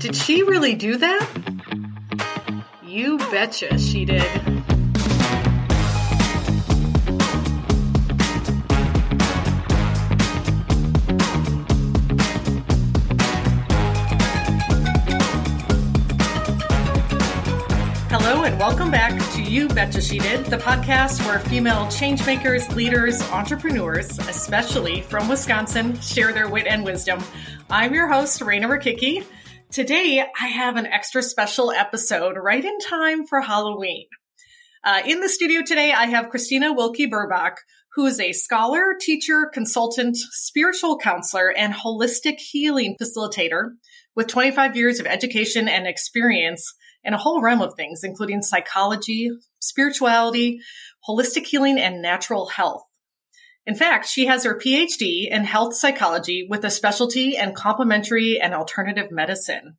Did she really do that? You betcha she did. Hello and welcome back to You Betcha She Did, the podcast where female changemakers, leaders, entrepreneurs, especially from Wisconsin, share their wit and wisdom. I'm your host, Raina Rakicki. Today, I have an extra special episode right in time for Halloween. Uh, in the studio today, I have Christina Wilke Burbach, who is a scholar, teacher, consultant, spiritual counselor, and holistic healing facilitator with 25 years of education and experience in a whole realm of things, including psychology, spirituality, holistic healing, and natural health. In fact, she has her PhD in health psychology with a specialty in complementary and alternative medicine.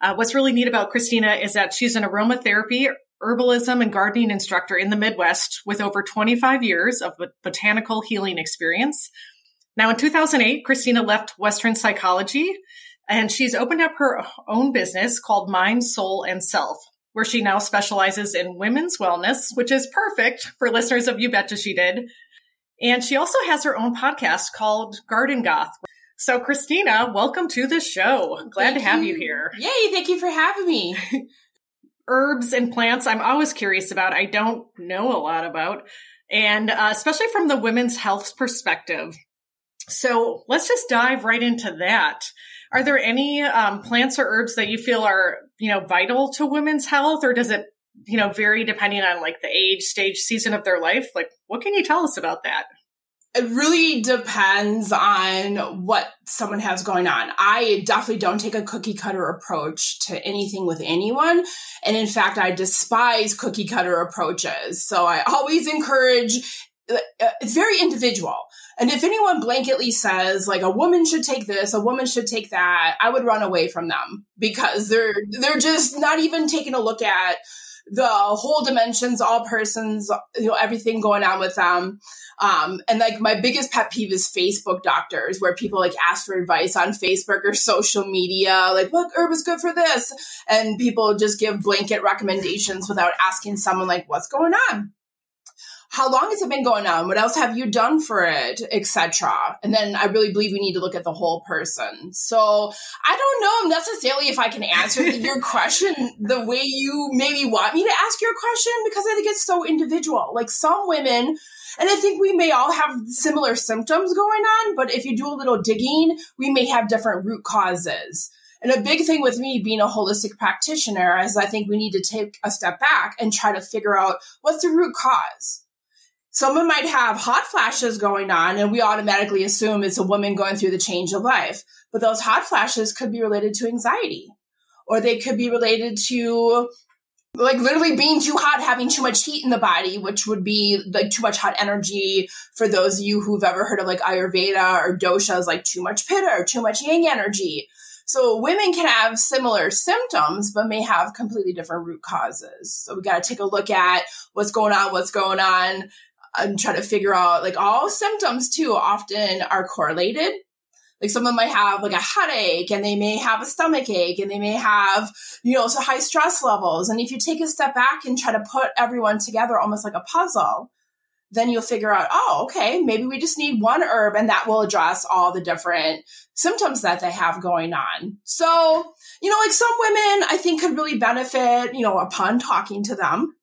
Uh, what's really neat about Christina is that she's an aromatherapy, herbalism, and gardening instructor in the Midwest with over 25 years of botanical healing experience. Now, in 2008, Christina left Western psychology and she's opened up her own business called Mind, Soul, and Self, where she now specializes in women's wellness, which is perfect for listeners of You Betcha She Did, and she also has her own podcast called Garden Goth. So, Christina, welcome to the show. Glad thank to have you. you here. Yay, thank you for having me. Herbs and plants, I'm always curious about. I don't know a lot about, and uh, especially from the women's health perspective. So, let's just dive right into that. Are there any um, plants or herbs that you feel are, you know, vital to women's health, or does it you know, vary depending on like the age, stage, season of their life. Like, what can you tell us about that? It really depends on what someone has going on. I definitely don't take a cookie cutter approach to anything with anyone. And in fact, I despise cookie cutter approaches. So I always encourage uh, it's very individual. And if anyone blanketly says like a woman should take this, a woman should take that, I would run away from them because they're they're just not even taking a look at the whole dimensions, all persons, you know, everything going on with them. Um, and like my biggest pet peeve is Facebook doctors, where people like ask for advice on Facebook or social media, like what herb is good for this, and people just give blanket recommendations without asking someone like what's going on how long has it been going on? What else have you done for it, etc. And then I really believe we need to look at the whole person. So I don't know necessarily if I can answer your question the way you maybe want me to ask your question because I think it's so individual. Like some women, and I think we may all have similar symptoms going on, but if you do a little digging, we may have different root causes. And a big thing with me being a holistic practitioner is I think we need to take a step back and try to figure out what's the root cause someone might have hot flashes going on and we automatically assume it's a woman going through the change of life. But those hot flashes could be related to anxiety or they could be related to like literally being too hot, having too much heat in the body, which would be like too much hot energy for those of you who've ever heard of like Ayurveda or doshas, like too much pitta or too much yang energy. So women can have similar symptoms, but may have completely different root causes. So we got to take a look at what's going on, what's going on, and try to figure out like all symptoms too often are correlated. Like someone might have like a headache and they may have a stomach ache and they may have, you know, so high stress levels. And if you take a step back and try to put everyone together almost like a puzzle, then you'll figure out, oh, okay, maybe we just need one herb and that will address all the different symptoms that they have going on. So, you know, like some women I think could really benefit, you know, upon talking to them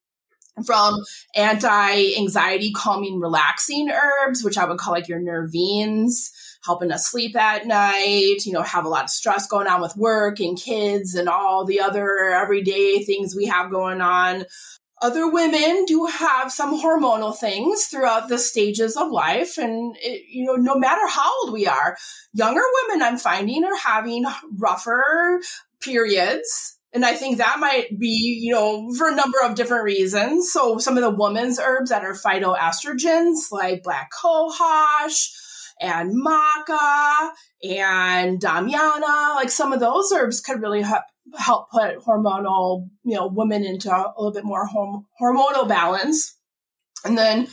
from anti-anxiety calming relaxing herbs which i would call like your nervines helping us sleep at night you know have a lot of stress going on with work and kids and all the other everyday things we have going on. Other women do have some hormonal things throughout the stages of life and it, you know no matter how old we are younger women i'm finding are having rougher periods and I think that might be, you know, for a number of different reasons. So some of the women's herbs that are phytoestrogens, like black cohosh and maca and damiana, like some of those herbs could really help help put hormonal, you know, women into a little bit more horm- hormonal balance. And then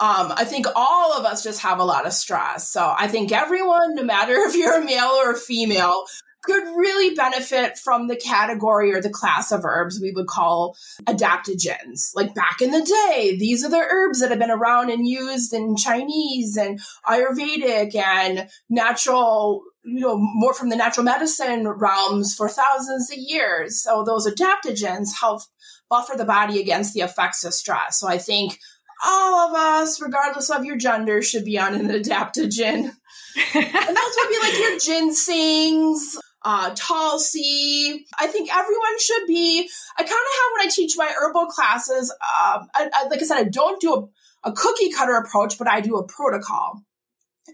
um, I think all of us just have a lot of stress. So I think everyone, no matter if you're a male or a female, could really benefit from the category or the class of herbs we would call adaptogens. Like back in the day, these are the herbs that have been around and used in Chinese and Ayurvedic and natural you know, more from the natural medicine realms for thousands of years. So those adaptogens help buffer the body against the effects of stress. So I think all of us, regardless of your gender, should be on an adaptogen. and those would be like your ginsengs, uh, Tulsi. I think everyone should be. I kind of have when I teach my herbal classes. Um, I, I, like I said, I don't do a, a cookie cutter approach, but I do a protocol.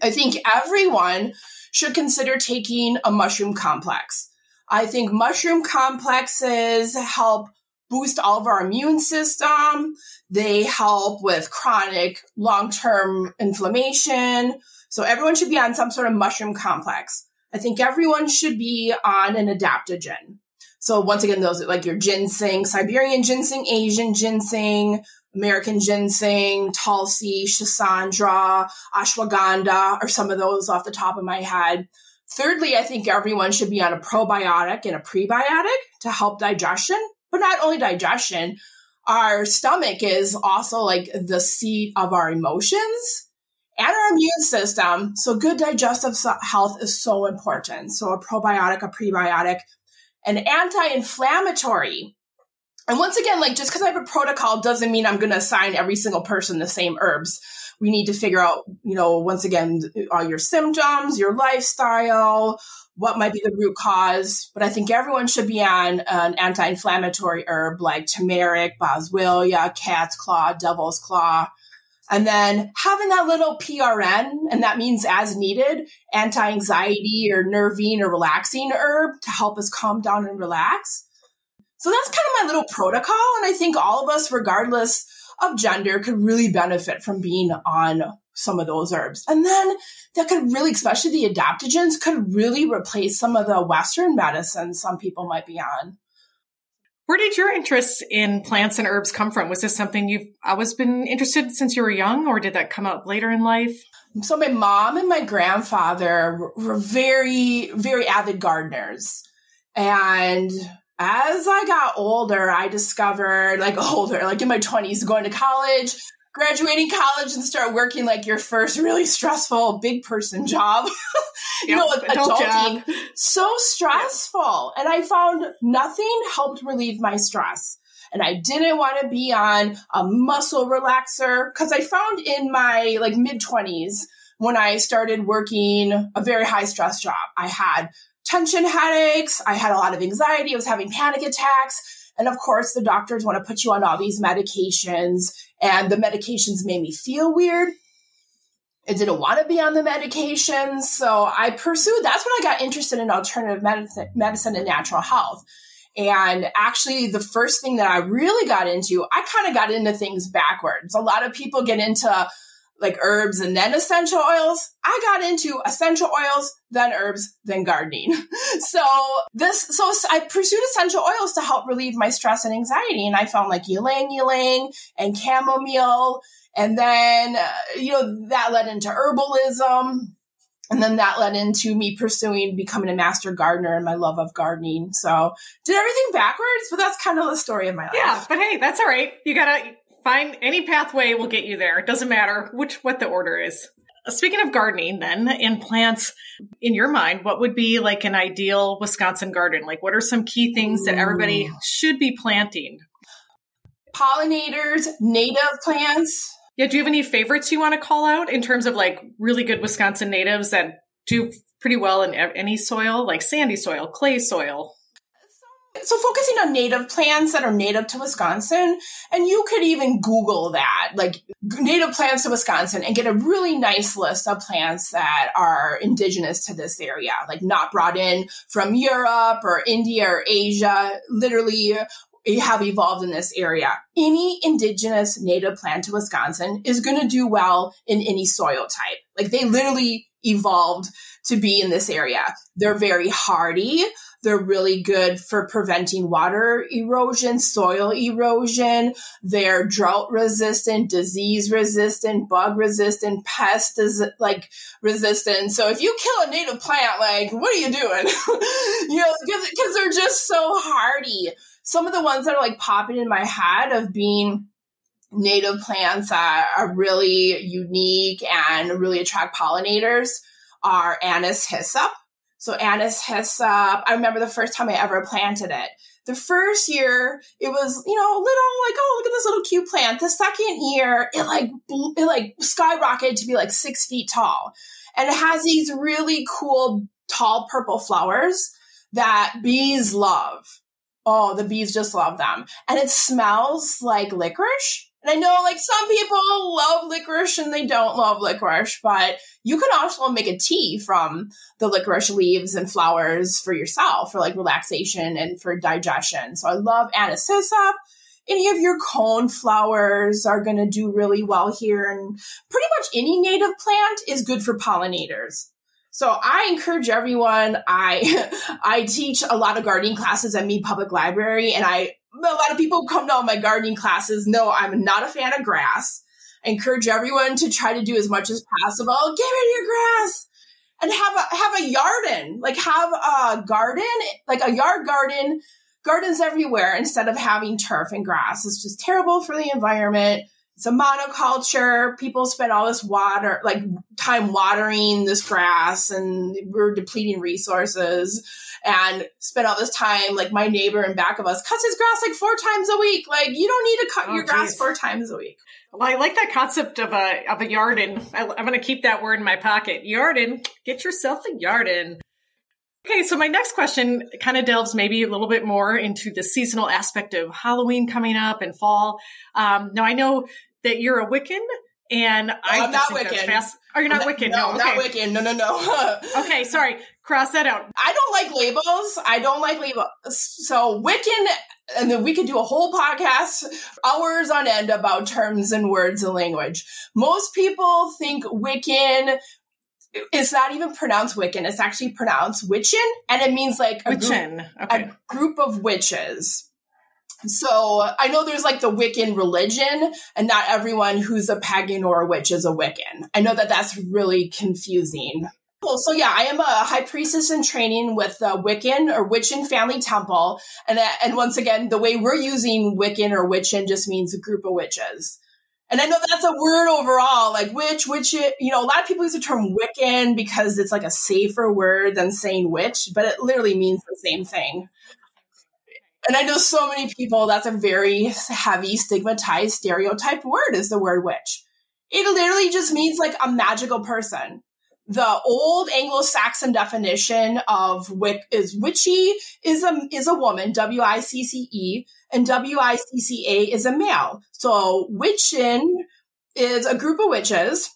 I think everyone should consider taking a mushroom complex. I think mushroom complexes help boost all of our immune system. They help with chronic long term inflammation. So everyone should be on some sort of mushroom complex. I think everyone should be on an adaptogen. So once again, those like your ginseng, Siberian ginseng, Asian ginseng, American ginseng, Tulsi, Schisandra, ashwagandha are some of those off the top of my head. Thirdly, I think everyone should be on a probiotic and a prebiotic to help digestion, but not only digestion. Our stomach is also like the seat of our emotions and our immune system. So good digestive health is so important. So a probiotic, a prebiotic, an anti-inflammatory and once again, like just because I have a protocol doesn't mean I'm going to assign every single person the same herbs. We need to figure out, you know, once again, all your symptoms, your lifestyle, what might be the root cause. But I think everyone should be on an anti inflammatory herb like turmeric, boswellia, cat's claw, devil's claw. And then having that little PRN, and that means as needed, anti anxiety or nervine or relaxing herb to help us calm down and relax so that's kind of my little protocol. And I think all of us, regardless of gender, could really benefit from being on some of those herbs. And then that could really, especially the adaptogens, could really replace some of the Western medicines some people might be on. Where did your interest in plants and herbs come from? Was this something you've always been interested in since you were young, or did that come up later in life? So my mom and my grandfather were very, very avid gardeners. And as I got older, I discovered like older, like in my 20s, going to college, graduating college and start working like your first really stressful big person job. you yep, know, adult adulting. Job. So stressful. And I found nothing helped relieve my stress. And I didn't want to be on a muscle relaxer because I found in my like mid 20s when I started working a very high stress job, I had tension headaches. I had a lot of anxiety. I was having panic attacks. And of course, the doctors want to put you on all these medications, and the medications made me feel weird. I didn't want to be on the medications. So I pursued, that's when I got interested in alternative medicine, medicine and natural health. And actually, the first thing that I really got into, I kind of got into things backwards. A lot of people get into like herbs and then essential oils. I got into essential oils, then herbs, then gardening. so this, so I pursued essential oils to help relieve my stress and anxiety. And I found like ylang ylang and chamomile. And then, uh, you know, that led into herbalism. And then that led into me pursuing becoming a master gardener and my love of gardening. So did everything backwards, but that's kind of the story of my life. Yeah, but hey, that's all right. You gotta Find any pathway will get you there. It doesn't matter which what the order is. Speaking of gardening, then, and plants, in your mind, what would be like an ideal Wisconsin garden? Like, what are some key things that everybody should be planting? Pollinators, native plants. Yeah, do you have any favorites you want to call out in terms of like really good Wisconsin natives that do pretty well in any soil, like sandy soil, clay soil? So focusing on native plants that are native to Wisconsin, and you could even Google that, like native plants to Wisconsin, and get a really nice list of plants that are indigenous to this area, like not brought in from Europe or India or Asia, literally eh, have evolved in this area. Any indigenous native plant to Wisconsin is going to do well in any soil type. Like they literally evolved to be in this area. They're very hardy. They're really good for preventing water erosion, soil erosion. They're drought resistant, disease resistant, bug resistant, pest is like resistant. So if you kill a native plant, like what are you doing? you know, because they're just so hardy. Some of the ones that are like popping in my head of being native plants that are really unique and really attract pollinators are anise hyssop. So anise hyssop, I remember the first time I ever planted it. The first year, it was, you know, little like, oh, look at this little cute plant. The second year, it like, it like skyrocketed to be like six feet tall. And it has these really cool, tall purple flowers that bees love. Oh, the bees just love them. And it smells like licorice. And I know like some people love licorice and they don't love licorice, but you can also make a tea from the licorice leaves and flowers for yourself for like relaxation and for digestion. So I love anise hyssop. Any of your cone flowers are going to do really well here. And pretty much any native plant is good for pollinators. So I encourage everyone. I I teach a lot of gardening classes at Mead Public Library, and I a lot of people come to all my gardening classes know I'm not a fan of grass. I encourage everyone to try to do as much as possible. Get rid of your grass and have a have a garden. Like have a garden, like a yard garden, gardens everywhere instead of having turf and grass. It's just terrible for the environment. It's a monoculture. People spend all this water, like time watering this grass, and we're depleting resources and spend all this time like my neighbor in back of us cuts his grass like four times a week. Like you don't need to cut oh, your geez. grass four times a week. Well, I like that concept of a of a yarden. I, am going to keep that word in my pocket. Yarden. Get yourself a yarden. Okay, so my next question kind of delves maybe a little bit more into the seasonal aspect of Halloween coming up and fall. Um, now I know that you're a Wiccan, and no, I am not Wiccan. Fast- oh, you're not, Wiccan. No, no okay. not Wiccan. No, no, no. okay, sorry. Cross that out. I don't like labels. I don't like labels. So Wiccan, and then we could do a whole podcast, hours on end about terms and words and language. Most people think Wiccan it's not even pronounced Wiccan. It's actually pronounced Witchin, and it means like a, Witchin. Group, okay. a group of witches. So I know there's like the Wiccan religion, and not everyone who's a pagan or a witch is a Wiccan. I know that that's really confusing. Cool. So yeah, I am a high priestess in training with the Wiccan or Witchin Family Temple, and uh, and once again, the way we're using Wiccan or Witchin just means a group of witches. And I know that's a word overall, like witch, witch. You know, a lot of people use the term Wiccan because it's like a safer word than saying witch, but it literally means the same thing. And I know so many people, that's a very heavy, stigmatized, stereotyped word is the word witch. It literally just means like a magical person. The old Anglo-Saxon definition of wic is witchy is a, is a woman, W-I-C-C-E, and W-I-C-C-A is a male. So witchin is a group of witches,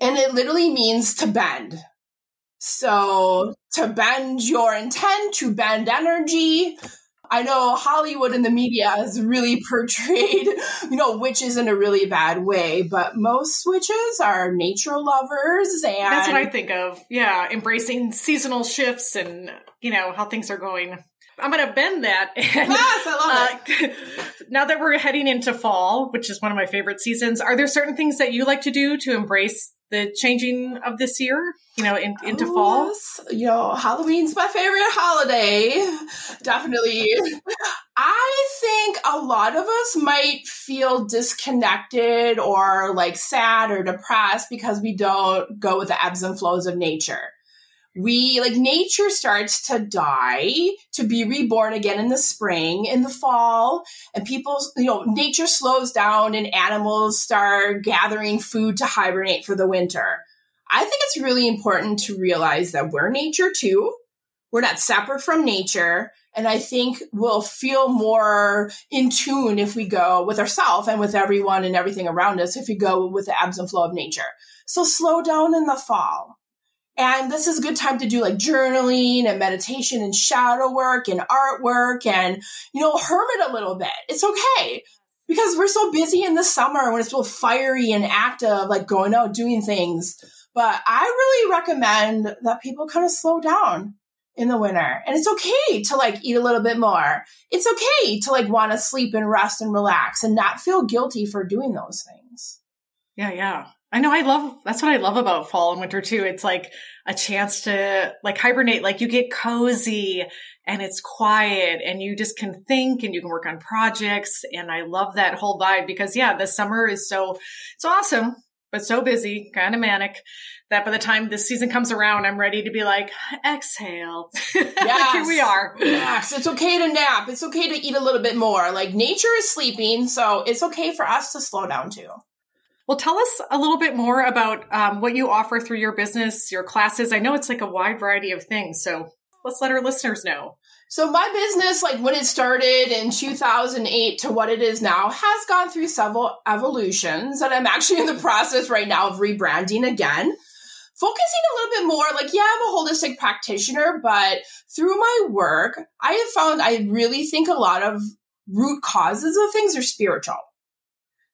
and it literally means to bend. So to bend your intent, to bend energy, I know Hollywood and the media has really portrayed, you know, witches in a really bad way, but most witches are nature lovers and That's what I think of. Yeah, embracing seasonal shifts and, you know, how things are going. I'm going to bend that. And, yes, I love uh, it. now that we're heading into fall, which is one of my favorite seasons, are there certain things that you like to do to embrace the changing of this year, you know, in, into oh, fall? Yes. You know, Halloween's my favorite holiday. Definitely. I think a lot of us might feel disconnected or like sad or depressed because we don't go with the ebbs and flows of nature we like nature starts to die to be reborn again in the spring in the fall and people you know nature slows down and animals start gathering food to hibernate for the winter. I think it's really important to realize that we're nature too. We're not separate from nature and i think we'll feel more in tune if we go with ourselves and with everyone and everything around us if we go with the ebbs and flow of nature. So slow down in the fall and this is a good time to do like journaling and meditation and shadow work and artwork and, you know, hermit a little bit. It's okay because we're so busy in the summer when it's so fiery and active, like going out doing things. But I really recommend that people kind of slow down in the winter. And it's okay to like eat a little bit more. It's okay to like want to sleep and rest and relax and not feel guilty for doing those things. Yeah, yeah. I know I love that's what I love about fall and winter too. It's like a chance to like hibernate, like you get cozy and it's quiet and you just can think and you can work on projects. And I love that whole vibe because yeah, the summer is so, it's awesome, but so busy, kind of manic that by the time this season comes around, I'm ready to be like, exhale. Yes. Here we are. Yes. It's okay to nap. It's okay to eat a little bit more. Like nature is sleeping. So it's okay for us to slow down too. Well, tell us a little bit more about um, what you offer through your business, your classes. I know it's like a wide variety of things. So let's let our listeners know. So my business, like when it started in 2008 to what it is now, has gone through several evolutions, and I'm actually in the process right now of rebranding again. Focusing a little bit more, like, yeah, I'm a holistic practitioner, but through my work, I have found I really think a lot of root causes of things are spiritual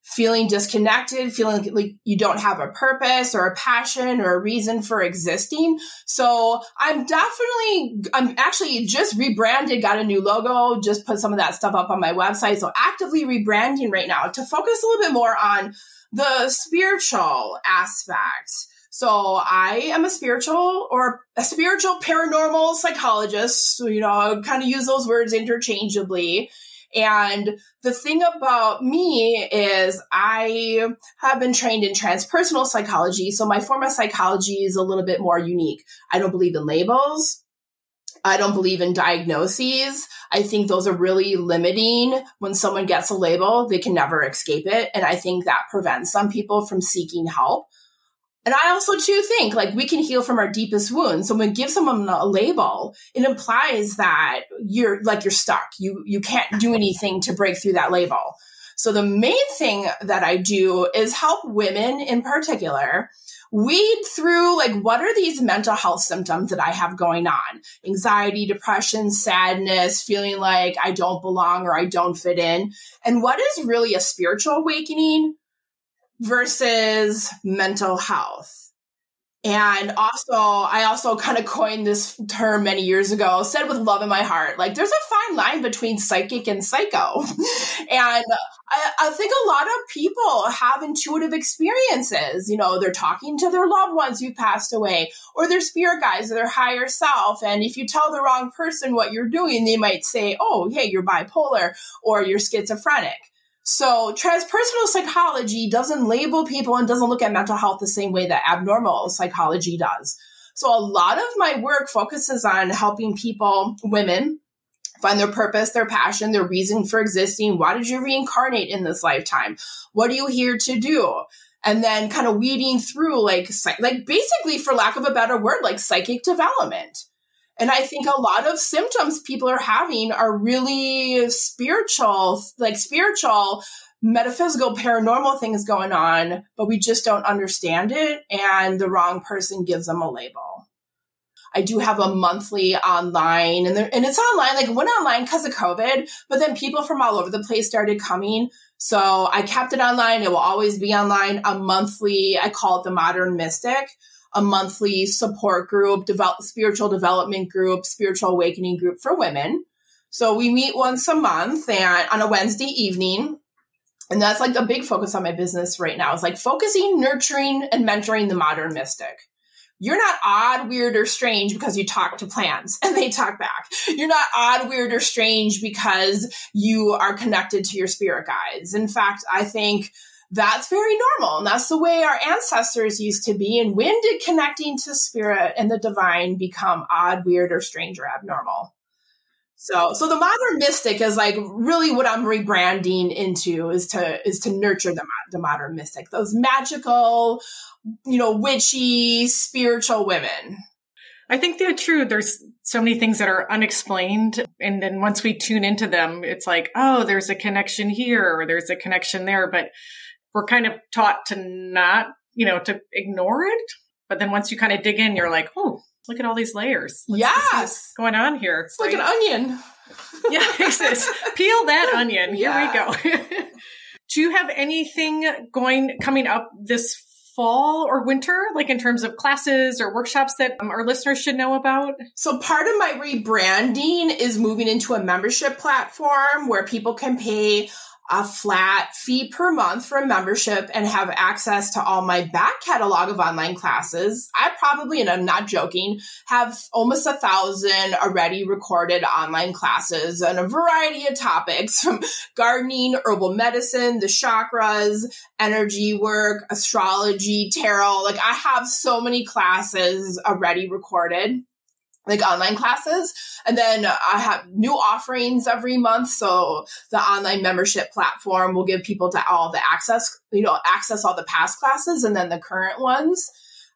feeling disconnected, feeling like you don't have a purpose or a passion or a reason for existing. So I'm definitely, I'm actually just rebranded, got a new logo, just put some of that stuff up on my website. So actively rebranding right now to focus a little bit more on the spiritual aspect. So I am a spiritual or a spiritual paranormal psychologist. So, you know, I kind of use those words interchangeably. And the thing about me is I have been trained in transpersonal psychology. So my form of psychology is a little bit more unique. I don't believe in labels. I don't believe in diagnoses. I think those are really limiting. When someone gets a label, they can never escape it. And I think that prevents some people from seeking help. And I also too think like we can heal from our deepest wounds. So when we give someone a label, it implies that you're like you're stuck. You you can't do anything to break through that label. So the main thing that I do is help women in particular weed through like what are these mental health symptoms that I have going on? Anxiety, depression, sadness, feeling like I don't belong or I don't fit in. And what is really a spiritual awakening versus mental health. And also, I also kind of coined this term many years ago, said with love in my heart, like there's a fine line between psychic and psycho. and I, I, think a lot of people have intuitive experiences. You know, they're talking to their loved ones who passed away or their spirit guides or their higher self. And if you tell the wrong person what you're doing, they might say, oh, hey, you're bipolar or you're schizophrenic. So transpersonal psychology doesn't label people and doesn't look at mental health the same way that abnormal psychology does. So a lot of my work focuses on helping people, women, find their purpose, their passion, their reason for existing. Why did you reincarnate in this lifetime? What are you here to do? And then kind of weeding through like, like basically for lack of a better word, like psychic development. And I think a lot of symptoms people are having are really spiritual, like spiritual, metaphysical, paranormal things going on, but we just don't understand it. And the wrong person gives them a label. I do have a monthly online and, and it's online, like went online because of COVID, but then people from all over the place started coming. So I kept it online. It will always be online. A monthly, I call it the modern mystic a monthly support group, develop, spiritual development group, spiritual awakening group for women. So we meet once a month and on a Wednesday evening. And that's like a big focus on my business right now is like focusing, nurturing, and mentoring the modern mystic. You're not odd, weird, or strange because you talk to plants and they talk back. You're not odd, weird, or strange because you are connected to your spirit guides. In fact, I think that's very normal. And that's the way our ancestors used to be. And when did connecting to spirit and the divine become odd, weird, or strange or abnormal? So, so the modern mystic is like really what I'm rebranding into is to is to nurture the the modern mystic, those magical, you know, witchy, spiritual women. I think they're true. There's so many things that are unexplained. And then once we tune into them, it's like, oh, there's a connection here or there's a connection there. But we're kind of taught to not, you know, to ignore it. But then once you kind of dig in, you're like, oh, look at all these layers. Let's, yes. going on here. It's right? like an onion. yeah, Peel that onion. Here yeah. we go. Do you have anything going coming up this fall or winter, like in terms of classes or workshops that um, our listeners should know about? So, part of my rebranding is moving into a membership platform where people can pay a flat fee per month for a membership and have access to all my back catalog of online classes. I probably, and I'm not joking, have almost a thousand already recorded online classes on a variety of topics from gardening, herbal medicine, the chakras, energy work, astrology, tarot. Like I have so many classes already recorded like online classes. And then I have new offerings every month. So the online membership platform will give people to all the access, you know, access all the past classes and then the current ones.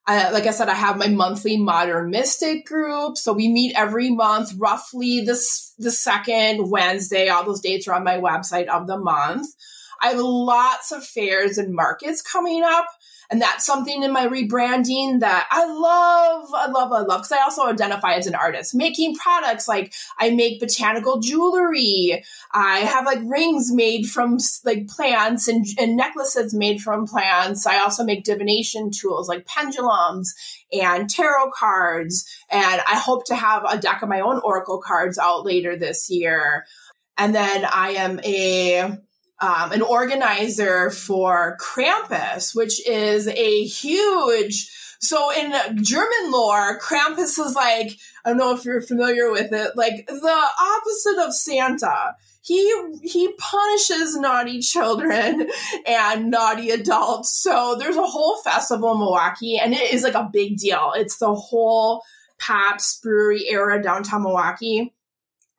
Uh, like I said, I have my monthly modern mystic group. So we meet every month, roughly this, the second Wednesday. All those dates are on my website of the month. I have lots of fairs and markets coming up. And that's something in my rebranding that I love, I love, I love. Because I also identify as an artist, making products like I make botanical jewelry. I have like rings made from like plants and, and necklaces made from plants. I also make divination tools like pendulums and tarot cards. And I hope to have a deck of my own oracle cards out later this year. And then I am a um, an organizer for Krampus, which is a huge. So in German lore, Krampus is like I don't know if you're familiar with it, like the opposite of Santa. He he punishes naughty children and naughty adults. So there's a whole festival in Milwaukee, and it is like a big deal. It's the whole Pabst Brewery era downtown Milwaukee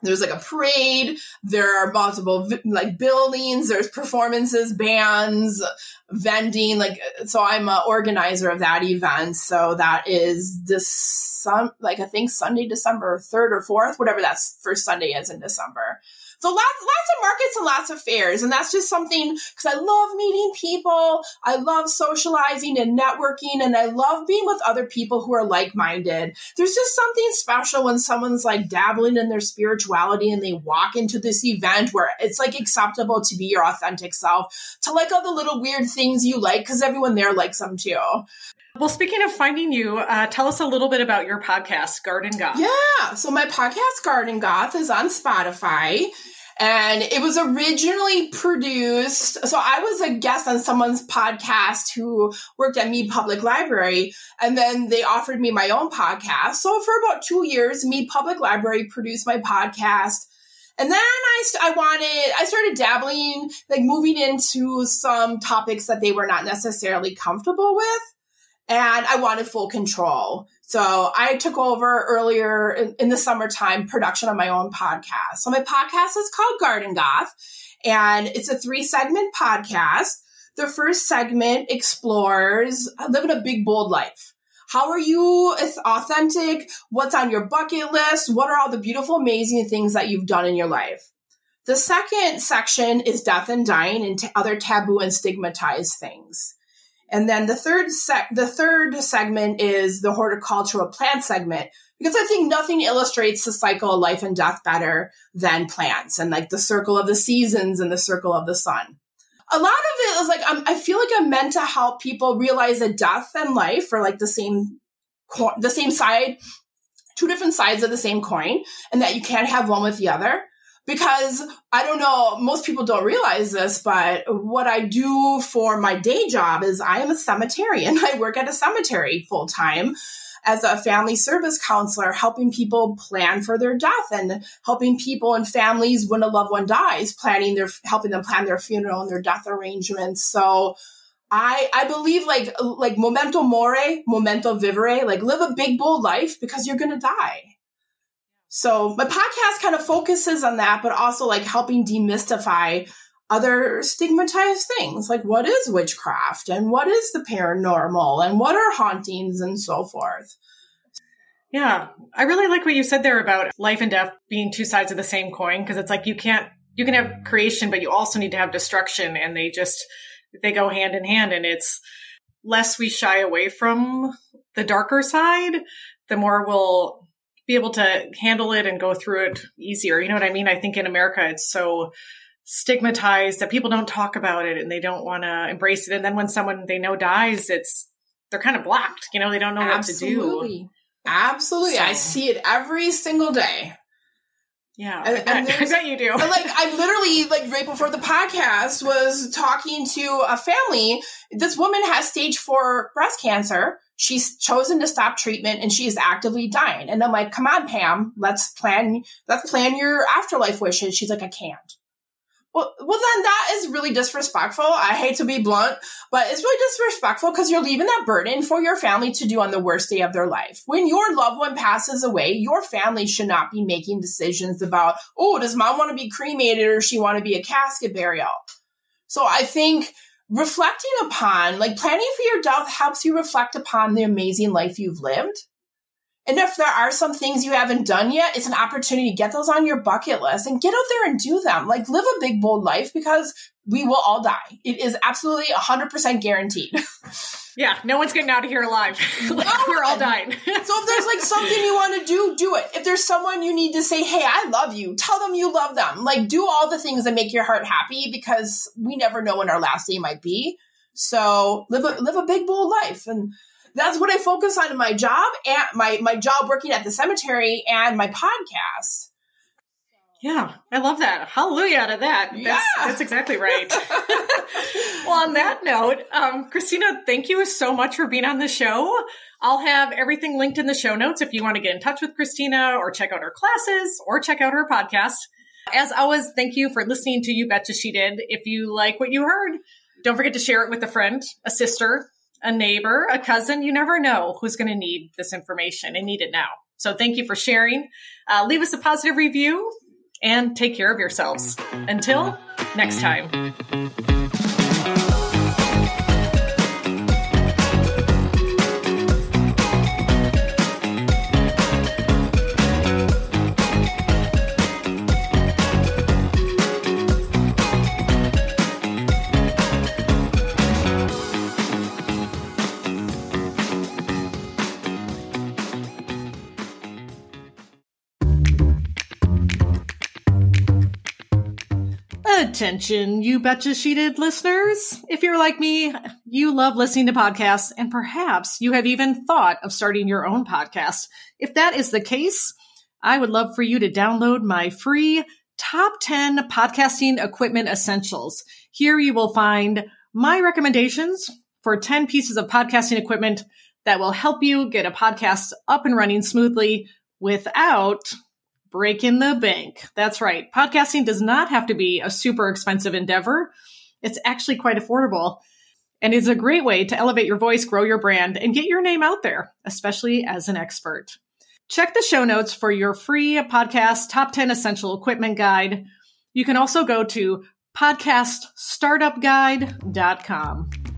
there's like a parade. There are multiple like buildings. There's performances bands vending like so i'm an organizer of that event. So that is this some like i think sunday december 3rd or 4th whatever that first sunday is in december so lots, lots of markets and lots of fairs. And that's just something because I love meeting people. I love socializing and networking and I love being with other people who are like-minded. There's just something special when someone's like dabbling in their spirituality and they walk into this event where it's like acceptable to be your authentic self, to like all the little weird things you like because everyone there likes them too. Well, speaking of finding you, uh, tell us a little bit about your podcast, Garden Goth. Yeah. So my podcast, Garden Goth, is on Spotify. And it was originally produced. So I was a guest on someone's podcast who worked at Mead Public Library. And then they offered me my own podcast. So for about two years, Mead Public Library produced my podcast. And then I, I wanted, I started dabbling, like moving into some topics that they were not necessarily comfortable with and I wanted full control. So I took over earlier in, in, the summertime production of my own podcast. So my podcast is called Garden Goth and it's a three segment podcast. The first segment explores living a big, bold life. How are you authentic? What's on your bucket list? What are all the beautiful, amazing things that you've done in your life? The second section is death and dying and t- other taboo and stigmatized things. And then the third sec- the third segment is the horticultural plant segment because I think nothing illustrates the cycle of life and death better than plants and like the circle of the seasons and the circle of the sun. A lot of it is like I'm, I feel like I'm meant to help people realize that death and life are like the same co- the same side, two different sides of the same coin, and that you can't have one with the other because I don't know, most people don't realize this, but what I do for my day job is I am a cemeterian. I work at a cemetery full time as a family service counselor, helping people plan for their death and helping people and families when a loved one dies, planning their, helping them plan their funeral and their death arrangements. So, I I believe like like memento mori, memento vivere, like live a big bold life because you're gonna die. So my podcast kind of focuses on that, but also like helping demystify other stigmatized things like what is witchcraft and what is the paranormal and what are hauntings and so forth. Yeah, I really like what you said there about life and death being two sides of the same coin because it's like you can't you can have creation but you also need to have destruction and they just they go hand in hand and it's less we shy away from the darker side the more we'll be able to handle it and go through it easier. You know what I mean? I think in America it's so stigmatized that people don't talk about it and they don't want to embrace it. And then when someone they know dies, it's they're kind of blocked. You know, they don't know Absolutely. what to do. Absolutely. So. I see it every single day. Yeah, and, and I bet you do. And like I literally, like right before the podcast, was talking to a family. This woman has stage four breast cancer. She's chosen to stop treatment and she is actively dying. And I'm like, come on, Pam, let's plan, let's plan your afterlife wishes. She's like, I can't. Well, well, then that is really disrespectful. I hate to be blunt, but it's really disrespectful because you're leaving that burden for your family to do on the worst day of their life. When your loved one passes away, your family should not be making decisions about, oh, does mom want to be cremated or she want to be a casket burial? So I think reflecting upon, like planning for your death helps you reflect upon the amazing life you've lived and if there are some things you haven't done yet, it's an opportunity to get those on your bucket list and get out there and do them. Like live a big, bold life because we will all die. It is absolutely 100% guaranteed. Yeah, no one's getting out of here alive. like, no we're all dying. so if there's like something you want to do, do it. If there's someone you need to say, hey, I love you, tell them you love them. Like do all the things that make your heart happy because we never know when our last day might be. So live a, live a big, bold life. And that's what I focus on in my job and my my job working at the cemetery and my podcast. Yeah, I love that. Hallelujah to that. That's, yeah. that's exactly right. well, on that note, um, Christina, thank you so much for being on the show. I'll have everything linked in the show notes if you want to get in touch with Christina or check out her classes or check out her podcast. As always, thank you for listening to You Betcha She Did. If you like what you heard, don't forget to share it with a friend, a sister, a neighbor, a cousin. You never know who's going to need this information and need it now. So thank you for sharing. Uh, leave us a positive review and take care of yourselves. Until next time. Attention, you betcha she did listeners. If you're like me, you love listening to podcasts and perhaps you have even thought of starting your own podcast. If that is the case, I would love for you to download my free top 10 podcasting equipment essentials. Here you will find my recommendations for 10 pieces of podcasting equipment that will help you get a podcast up and running smoothly without break in the bank. That's right. Podcasting does not have to be a super expensive endeavor. It's actually quite affordable and is a great way to elevate your voice, grow your brand, and get your name out there, especially as an expert. Check the show notes for your free podcast top 10 essential equipment guide. You can also go to podcaststartupguide.com.